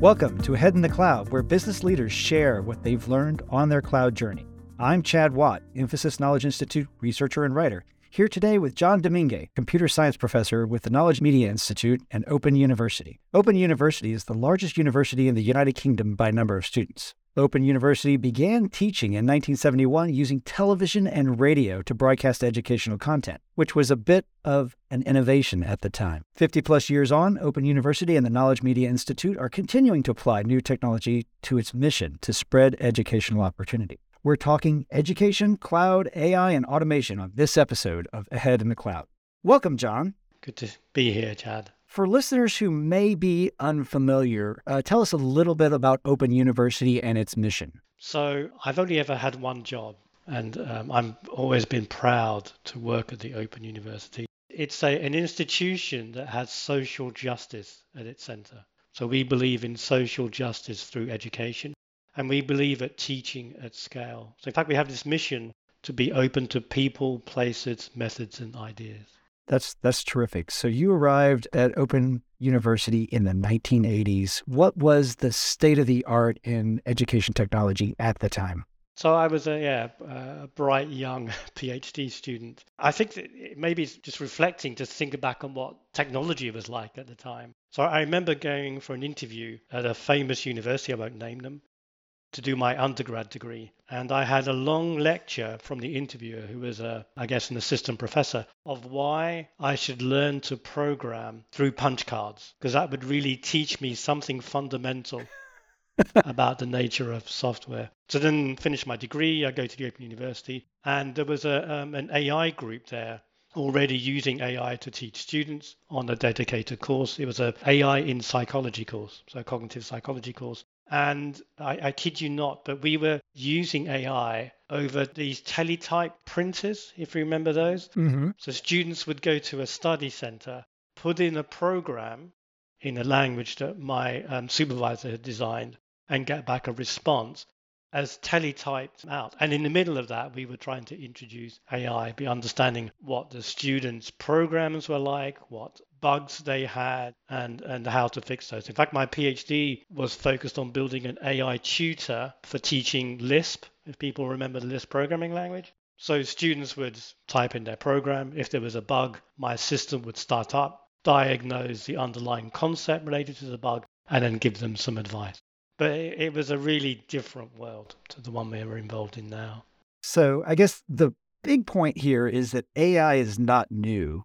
Welcome to Ahead in the Cloud, where business leaders share what they've learned on their cloud journey. I'm Chad Watt, Infosys Knowledge Institute researcher and writer, here today with John Domingue, computer science professor with the Knowledge Media Institute and Open University. Open University is the largest university in the United Kingdom by number of students. Open University began teaching in 1971 using television and radio to broadcast educational content, which was a bit of an innovation at the time. 50 plus years on, Open University and the Knowledge Media Institute are continuing to apply new technology to its mission to spread educational opportunity. We're talking education, cloud, AI, and automation on this episode of Ahead in the Cloud. Welcome, John. Good to be here, Chad. For listeners who may be unfamiliar, uh, tell us a little bit about Open University and its mission. So, I've only ever had one job, and um, I've always been proud to work at the Open University. It's a, an institution that has social justice at its center. So, we believe in social justice through education, and we believe at teaching at scale. So, in fact, we have this mission to be open to people, places, methods, and ideas. That's that's terrific. So you arrived at Open University in the 1980s. What was the state of the art in education technology at the time? So I was a yeah, a bright young PhD student. I think that maybe it's just reflecting to think back on what technology was like at the time. So I remember going for an interview at a famous university, I won't name them, to do my undergrad degree. And I had a long lecture from the interviewer, who was, a, I guess, an assistant professor, of why I should learn to program through punch cards, because that would really teach me something fundamental about the nature of software. So then finish my degree, I go to the Open University, and there was a, um, an AI group there already using AI to teach students on a dedicated course. It was a AI in psychology course, so a cognitive psychology course. And I, I, kid you not, but we were using AI over these teletype printers, if you remember those. Mm-hmm. So students would go to a study center, put in a program in a language that my um, supervisor had designed, and get back a response as teletyped out. And in the middle of that, we were trying to introduce AI, be understanding what the students' programs were like, what bugs they had and, and how to fix those. In fact, my PhD was focused on building an AI tutor for teaching Lisp, if people remember the Lisp programming language. So students would type in their program. If there was a bug, my system would start up, diagnose the underlying concept related to the bug, and then give them some advice. But it, it was a really different world to the one we are involved in now. So I guess the big point here is that AI is not new.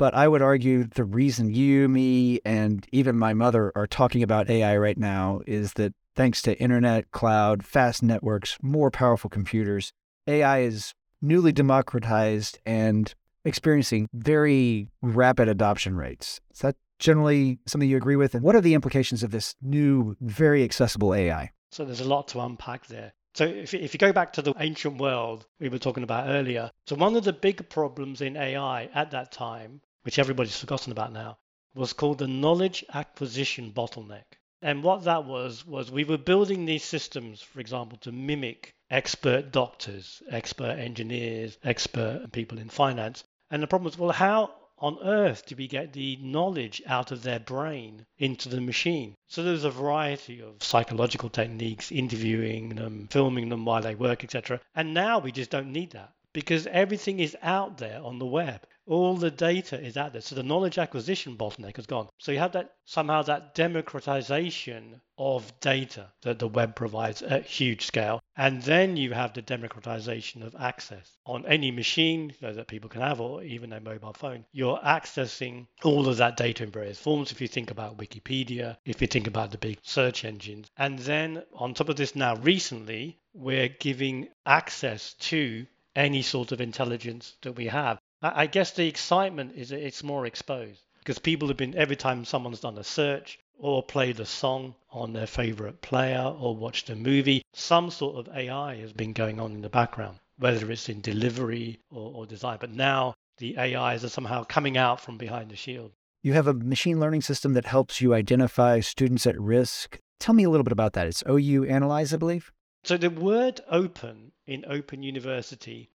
But I would argue the reason you, me, and even my mother are talking about AI right now is that thanks to internet, cloud, fast networks, more powerful computers, AI is newly democratized and experiencing very rapid adoption rates. Is that generally something you agree with? And what are the implications of this new, very accessible AI? So there's a lot to unpack there. So if, if you go back to the ancient world we were talking about earlier, so one of the big problems in AI at that time which everybody's forgotten about now, was called the knowledge acquisition bottleneck. And what that was, was we were building these systems, for example, to mimic expert doctors, expert engineers, expert people in finance. And the problem was, well, how on earth do we get the knowledge out of their brain into the machine? So there's a variety of psychological techniques, interviewing them, filming them while they work, etc. And now we just don't need that because everything is out there on the web all the data is out there. So the knowledge acquisition bottleneck has gone. So you have that somehow that democratization of data that the web provides at huge scale. And then you have the democratization of access on any machine you know, that people can have or even a mobile phone. You're accessing all of that data in various forms. If you think about Wikipedia, if you think about the big search engines. And then on top of this now recently, we're giving access to any sort of intelligence that we have. I guess the excitement is it's more exposed because people have been every time someone's done a search or played a song on their favorite player or watched a movie, some sort of AI has been going on in the background, whether it's in delivery or, or design. But now the AIs are somehow coming out from behind the shield. You have a machine learning system that helps you identify students at risk. Tell me a little bit about that. It's OU Analyze, I believe. So the word open in Open University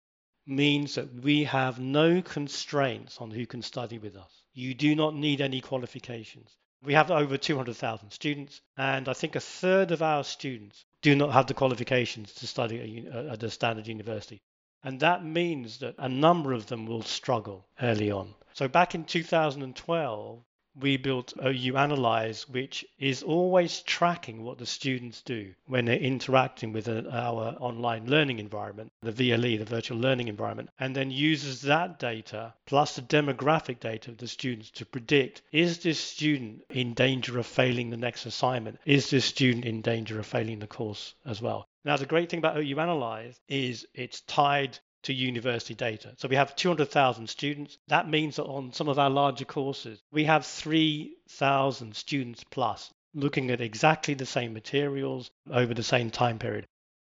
means that we have no constraints on who can study with us. You do not need any qualifications. We have over 200,000 students, and I think a third of our students do not have the qualifications to study uh, at a standard university. And that means that a number of them will struggle early on. So back in 2012, we built OU Analyze, which is always tracking what the students do when they're interacting with uh, our online learning environment, the VLE, the virtual learning environment, and then uses that data plus the demographic data of the students to predict is this student in danger of failing the next assignment? Is this student in danger of failing the course as well? Now, the great thing about OU Analyze is it's tied to university data. So we have 200,000 students. That means that on some of our larger courses, we have 3,000 students plus looking at exactly the same materials over the same time period.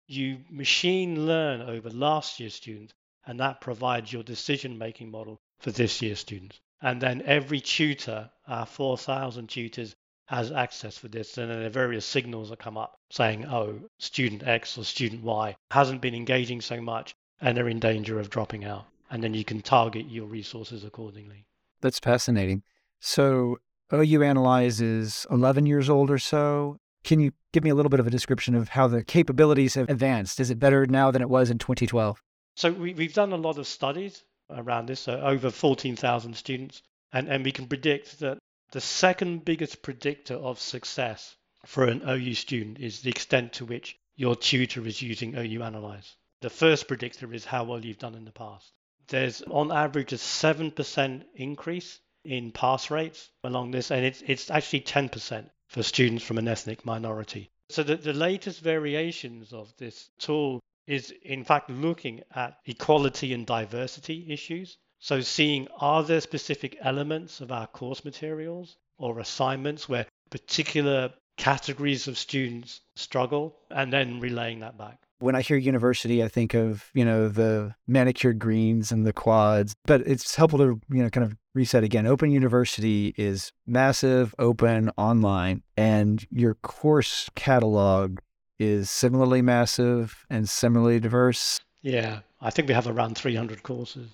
You machine learn over last year's students, and that provides your decision making model for this year's students. And then every tutor, our 4,000 tutors, has access for this. And then there are various signals that come up saying, oh, student X or student Y hasn't been engaging so much and they're in danger of dropping out. And then you can target your resources accordingly. That's fascinating. So OU Analyze is 11 years old or so. Can you give me a little bit of a description of how the capabilities have advanced? Is it better now than it was in 2012? So we, have done a lot of studies around this, so over 14,000 students, and, and we can predict that the second biggest predictor of success for an OU student is the extent to which your tutor is using OU Analyze. The first predictor is how well you've done in the past. There's on average a 7% increase in pass rates along this, and it's, it's actually 10% for students from an ethnic minority. So the, the latest variations of this tool is in fact looking at equality and diversity issues. So seeing are there specific elements of our course materials or assignments where particular categories of students struggle and then relaying that back when I hear university, I think of, you know, the manicured greens and the quads, but it's helpful to, you know, kind of reset again. Open University is massive, open, online, and your course catalog is similarly massive and similarly diverse. Yeah, I think we have around 300 courses.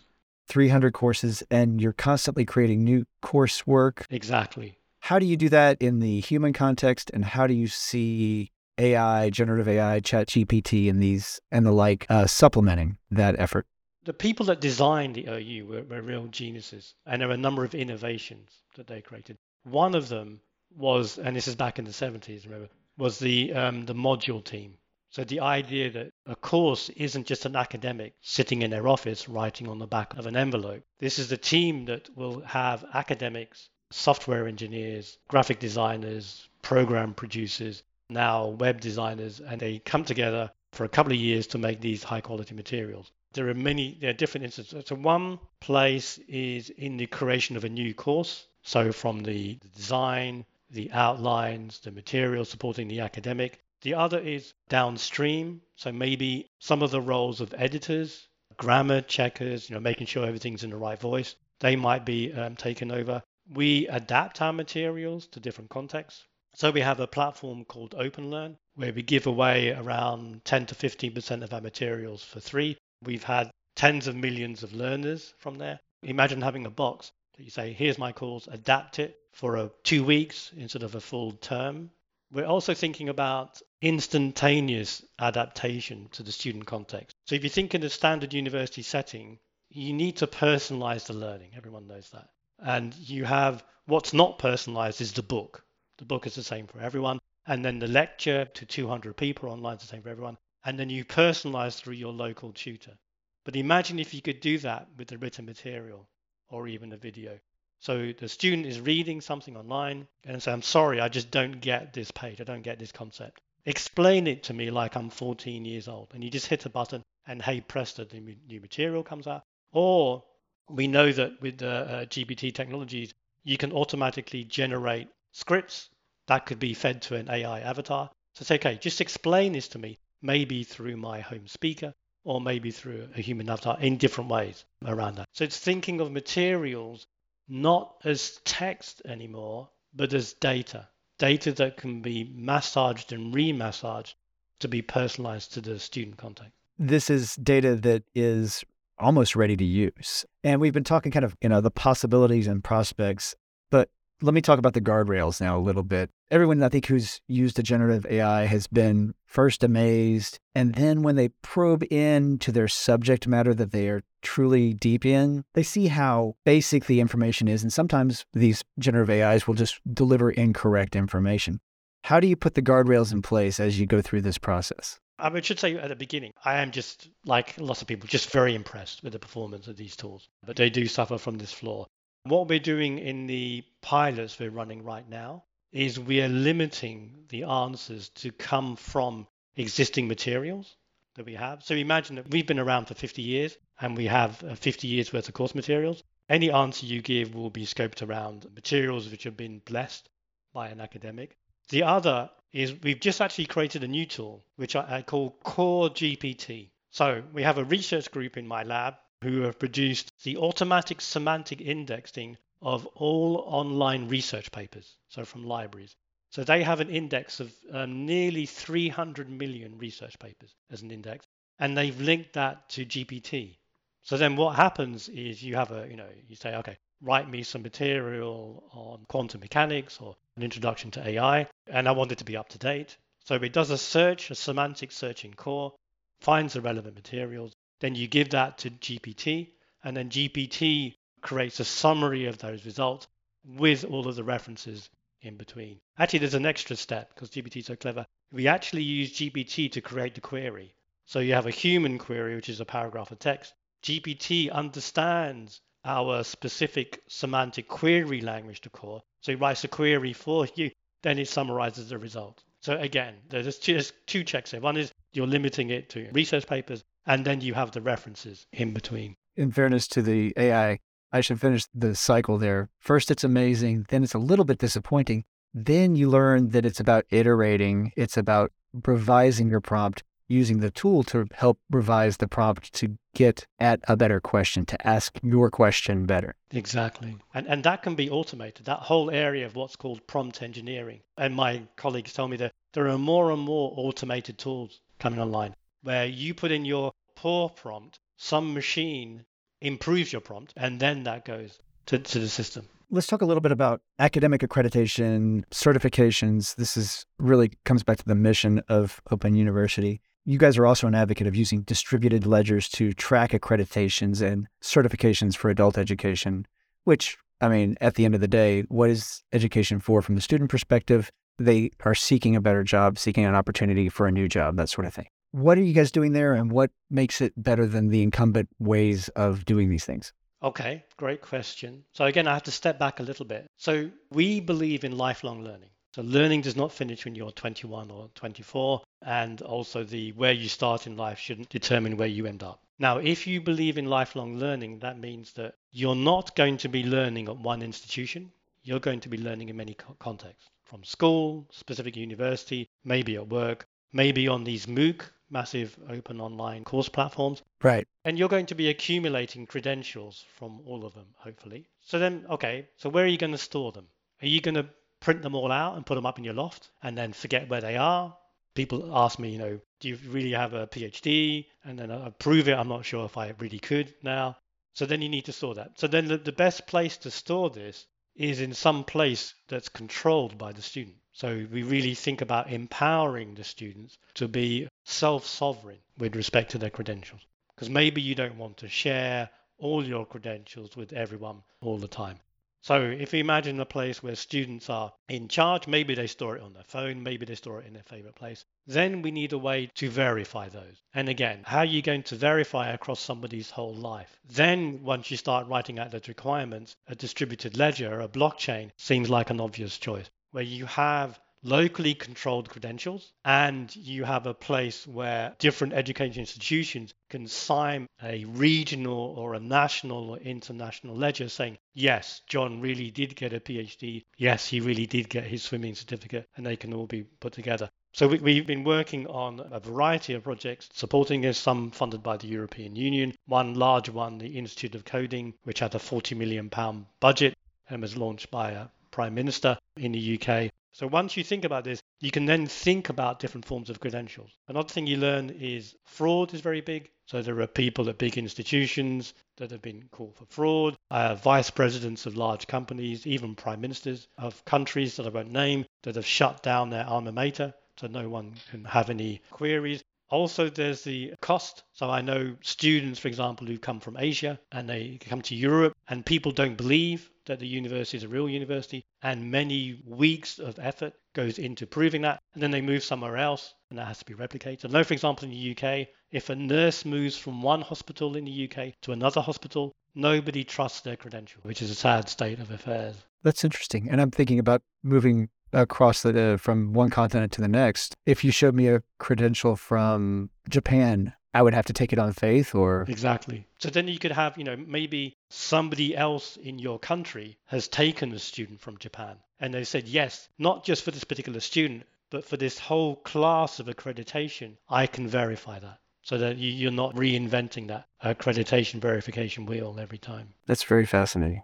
300 courses, and you're constantly creating new coursework. Exactly. How do you do that in the human context, and how do you see AI, generative AI, Chat GPT, and these and the like uh, supplementing that effort? The people that designed the OU were, were real geniuses, and there were a number of innovations that they created. One of them was, and this is back in the 70s, remember, was the um, the module team. So the idea that a course isn't just an academic sitting in their office writing on the back of an envelope. This is the team that will have academics, software engineers, graphic designers, program producers, now web designers, and they come together for a couple of years to make these high quality materials. There are many, there are different instances. So one place is in the creation of a new course. So from the design, the outlines, the material supporting the academic. The other is downstream. So maybe some of the roles of editors, grammar checkers, you know, making sure everything's in the right voice. They might be um, taken over. We adapt our materials to different contexts. So we have a platform called OpenLearn where we give away around 10 to 15% of our materials for free. We've had tens of millions of learners from there. Imagine having a box that you say, here's my course, adapt it for a, two weeks instead of a full term. We're also thinking about instantaneous adaptation to the student context. So if you think in a standard university setting, you need to personalize the learning. Everyone knows that. And you have what's not personalized is the book. The book is the same for everyone. And then the lecture to 200 people online is the same for everyone. And then you personalize through your local tutor. But imagine if you could do that with the written material or even a video. So the student is reading something online and say, I'm sorry, I just don't get this page. I don't get this concept. Explain it to me like I'm 14 years old. And you just hit a button and hey, presto, the new material comes out. Or we know that with the uh, GPT technologies, you can automatically generate scripts that could be fed to an AI avatar. So say, okay, just explain this to me, maybe through my home speaker or maybe through a human avatar in different ways around that. So it's thinking of materials not as text anymore, but as data. Data that can be massaged and remassaged to be personalized to the student context. This is data that is almost ready to use. And we've been talking kind of, you know, the possibilities and prospects, but Let me talk about the guardrails now a little bit. Everyone, I think, who's used a generative AI has been first amazed. And then when they probe into their subject matter that they are truly deep in, they see how basic the information is. And sometimes these generative AIs will just deliver incorrect information. How do you put the guardrails in place as you go through this process? I should say at the beginning, I am just, like lots of people, just very impressed with the performance of these tools. But they do suffer from this flaw. What we're doing in the pilots we're running right now is we are limiting the answers to come from existing materials that we have. So imagine that we've been around for 50 years and we have uh, 50 years worth of course materials. Any answer you give will be scoped around materials which have been blessed by an academic. The other is we've just actually created a new tool, which I, I call Core GPT. So we have a research group in my lab who have produced the automatic semantic indexing of all online research papers, so from libraries. So they have an index of um, nearly 300 million research papers as an index, and they've linked that to GPT. So then what happens is you have a, you know, you say, okay, write me some material on quantum mechanics or an introduction to AI, and I want it to be up to date. So it does a search, a semantic search in core, finds the relevant materials, then you give that to GPT, and then GPT creates a summary of those results with all of the references in between. Actually, there's an extra step because GPT is so clever. We actually use GPT to create the query. So you have a human query, which is a paragraph of text. GPT understands our specific semantic query language to core. So it writes a query for you, then it summarizes the result. So again, there's two, there's two checks here. One is you're limiting it to research papers, and then you have the references in between. In fairness to the AI, I should finish the cycle there. First, it's amazing. Then it's a little bit disappointing. Then you learn that it's about iterating, it's about revising your prompt using the tool to help revise the prompt to get at a better question, to ask your question better. Exactly. And, and that can be automated, that whole area of what's called prompt engineering. And my colleagues tell me that there are more and more automated tools coming online where you put in your poor prompt, some machine improves your prompt, and then that goes to, to the system. Let's talk a little bit about academic accreditation, certifications. This is really comes back to the mission of Open University. You guys are also an advocate of using distributed ledgers to track accreditations and certifications for adult education, which, I mean, at the end of the day, what is education for from the student perspective? They are seeking a better job, seeking an opportunity for a new job, that sort of thing. What are you guys doing there and what makes it better than the incumbent ways of doing these things? Okay, great question. So, again, I have to step back a little bit. So, we believe in lifelong learning. So learning does not finish when you're 21 or 24, and also the where you start in life shouldn't determine where you end up. Now, if you believe in lifelong learning, that means that you're not going to be learning at one institution. You're going to be learning in many contexts, from school, specific university, maybe at work, maybe on these MOOC, massive open online course platforms. Right. And you're going to be accumulating credentials from all of them, hopefully. So then, okay, so where are you going to store them? Are you going to print them all out and put them up in your loft and then forget where they are. People ask me, you know, do you really have a PhD? And then I prove it. I'm not sure if I really could now. So then you need to store that. So then the, the best place to store this is in some place that's controlled by the student. So we really think about empowering the students to be self-sovereign with respect to their credentials. Because maybe you don't want to share all your credentials with everyone all the time. So if you imagine a place where students are in charge, maybe they store it on their phone, maybe they store it in their favorite place, then we need a way to verify those. And again, how are you going to verify across somebody's whole life? Then once you start writing out those requirements, a distributed ledger, a blockchain seems like an obvious choice where you have locally controlled credentials, and you have a place where different education institutions can sign a regional or a national or international ledger saying, yes, John really did get a PhD. Yes, he really did get his swimming certificate, and they can all be put together. So we, have been working on a variety of projects supporting this, some funded by the European Union. One large one, the Institute of Coding, which had a 40 million pound budget and was launched by a prime minister in the UK. So once you think about this, You can then think about different forms of credentials. Another thing you learn is fraud is very big. So there are people at big institutions that have been caught for fraud, uh, vice presidents of large companies, even prime ministers of countries that I won't name that have shut down their alma mater so no one can have any queries. Also, there's the cost. So I know students, for example, who come from Asia and they come to Europe, and people don't believe that the university is a real university, and many weeks of effort goes into proving that, and then they move somewhere else, and that has to be replicated. I know, for example, in the UK, if a nurse moves from one hospital in the UK to another hospital, nobody trusts their credential, which is a sad state of affairs. That's interesting. And I'm thinking about moving across the uh, from one continent to the next. If you showed me a credential from Japan, I would have to take it on faith or exactly. So then you could have, you know, maybe somebody else in your country has taken a student from Japan and they said yes, not just for this particular student, but for this whole class of accreditation, I can verify that. So that you're not reinventing that accreditation verification wheel every time. That's very fascinating.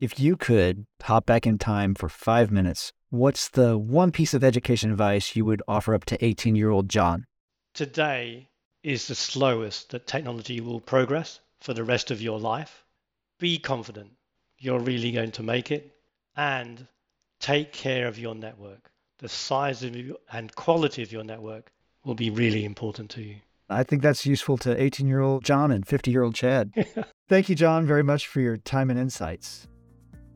If you could hop back in time for five minutes, what's the one piece of education advice you would offer up to 18 year old John? Today is the slowest that technology will progress for the rest of your life. Be confident you're really going to make it and take care of your network. The size of you and quality of your network will be really important to you. I think that's useful to 18 year old John and 50 year old Chad. Thank you, John, very much for your time and insights.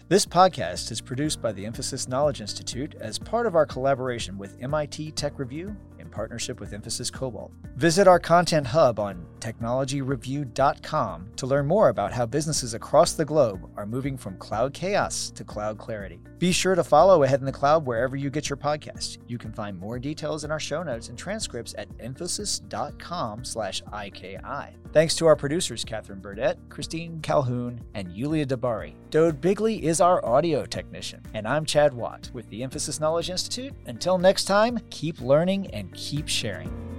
This podcast is produced by the Infosys Knowledge Institute as part of our collaboration with MIT Tech Review in partnership with Infosys Cobalt. Visit our content hub on technologyreview.com to learn more about how businesses across the globe are moving from cloud chaos to cloud clarity. Be sure to follow Ahead in the Cloud wherever you get your podcast. You can find more details in our show notes and transcripts at infosys.com/iki. Thanks to our producers Catherine Burdett, Christine Calhoun, and Yulia Dabari. Dode Bigley is our audio technician, and I'm Chad Watt with the Infosys Knowledge Institute. Until next time, keep learning and keep sharing.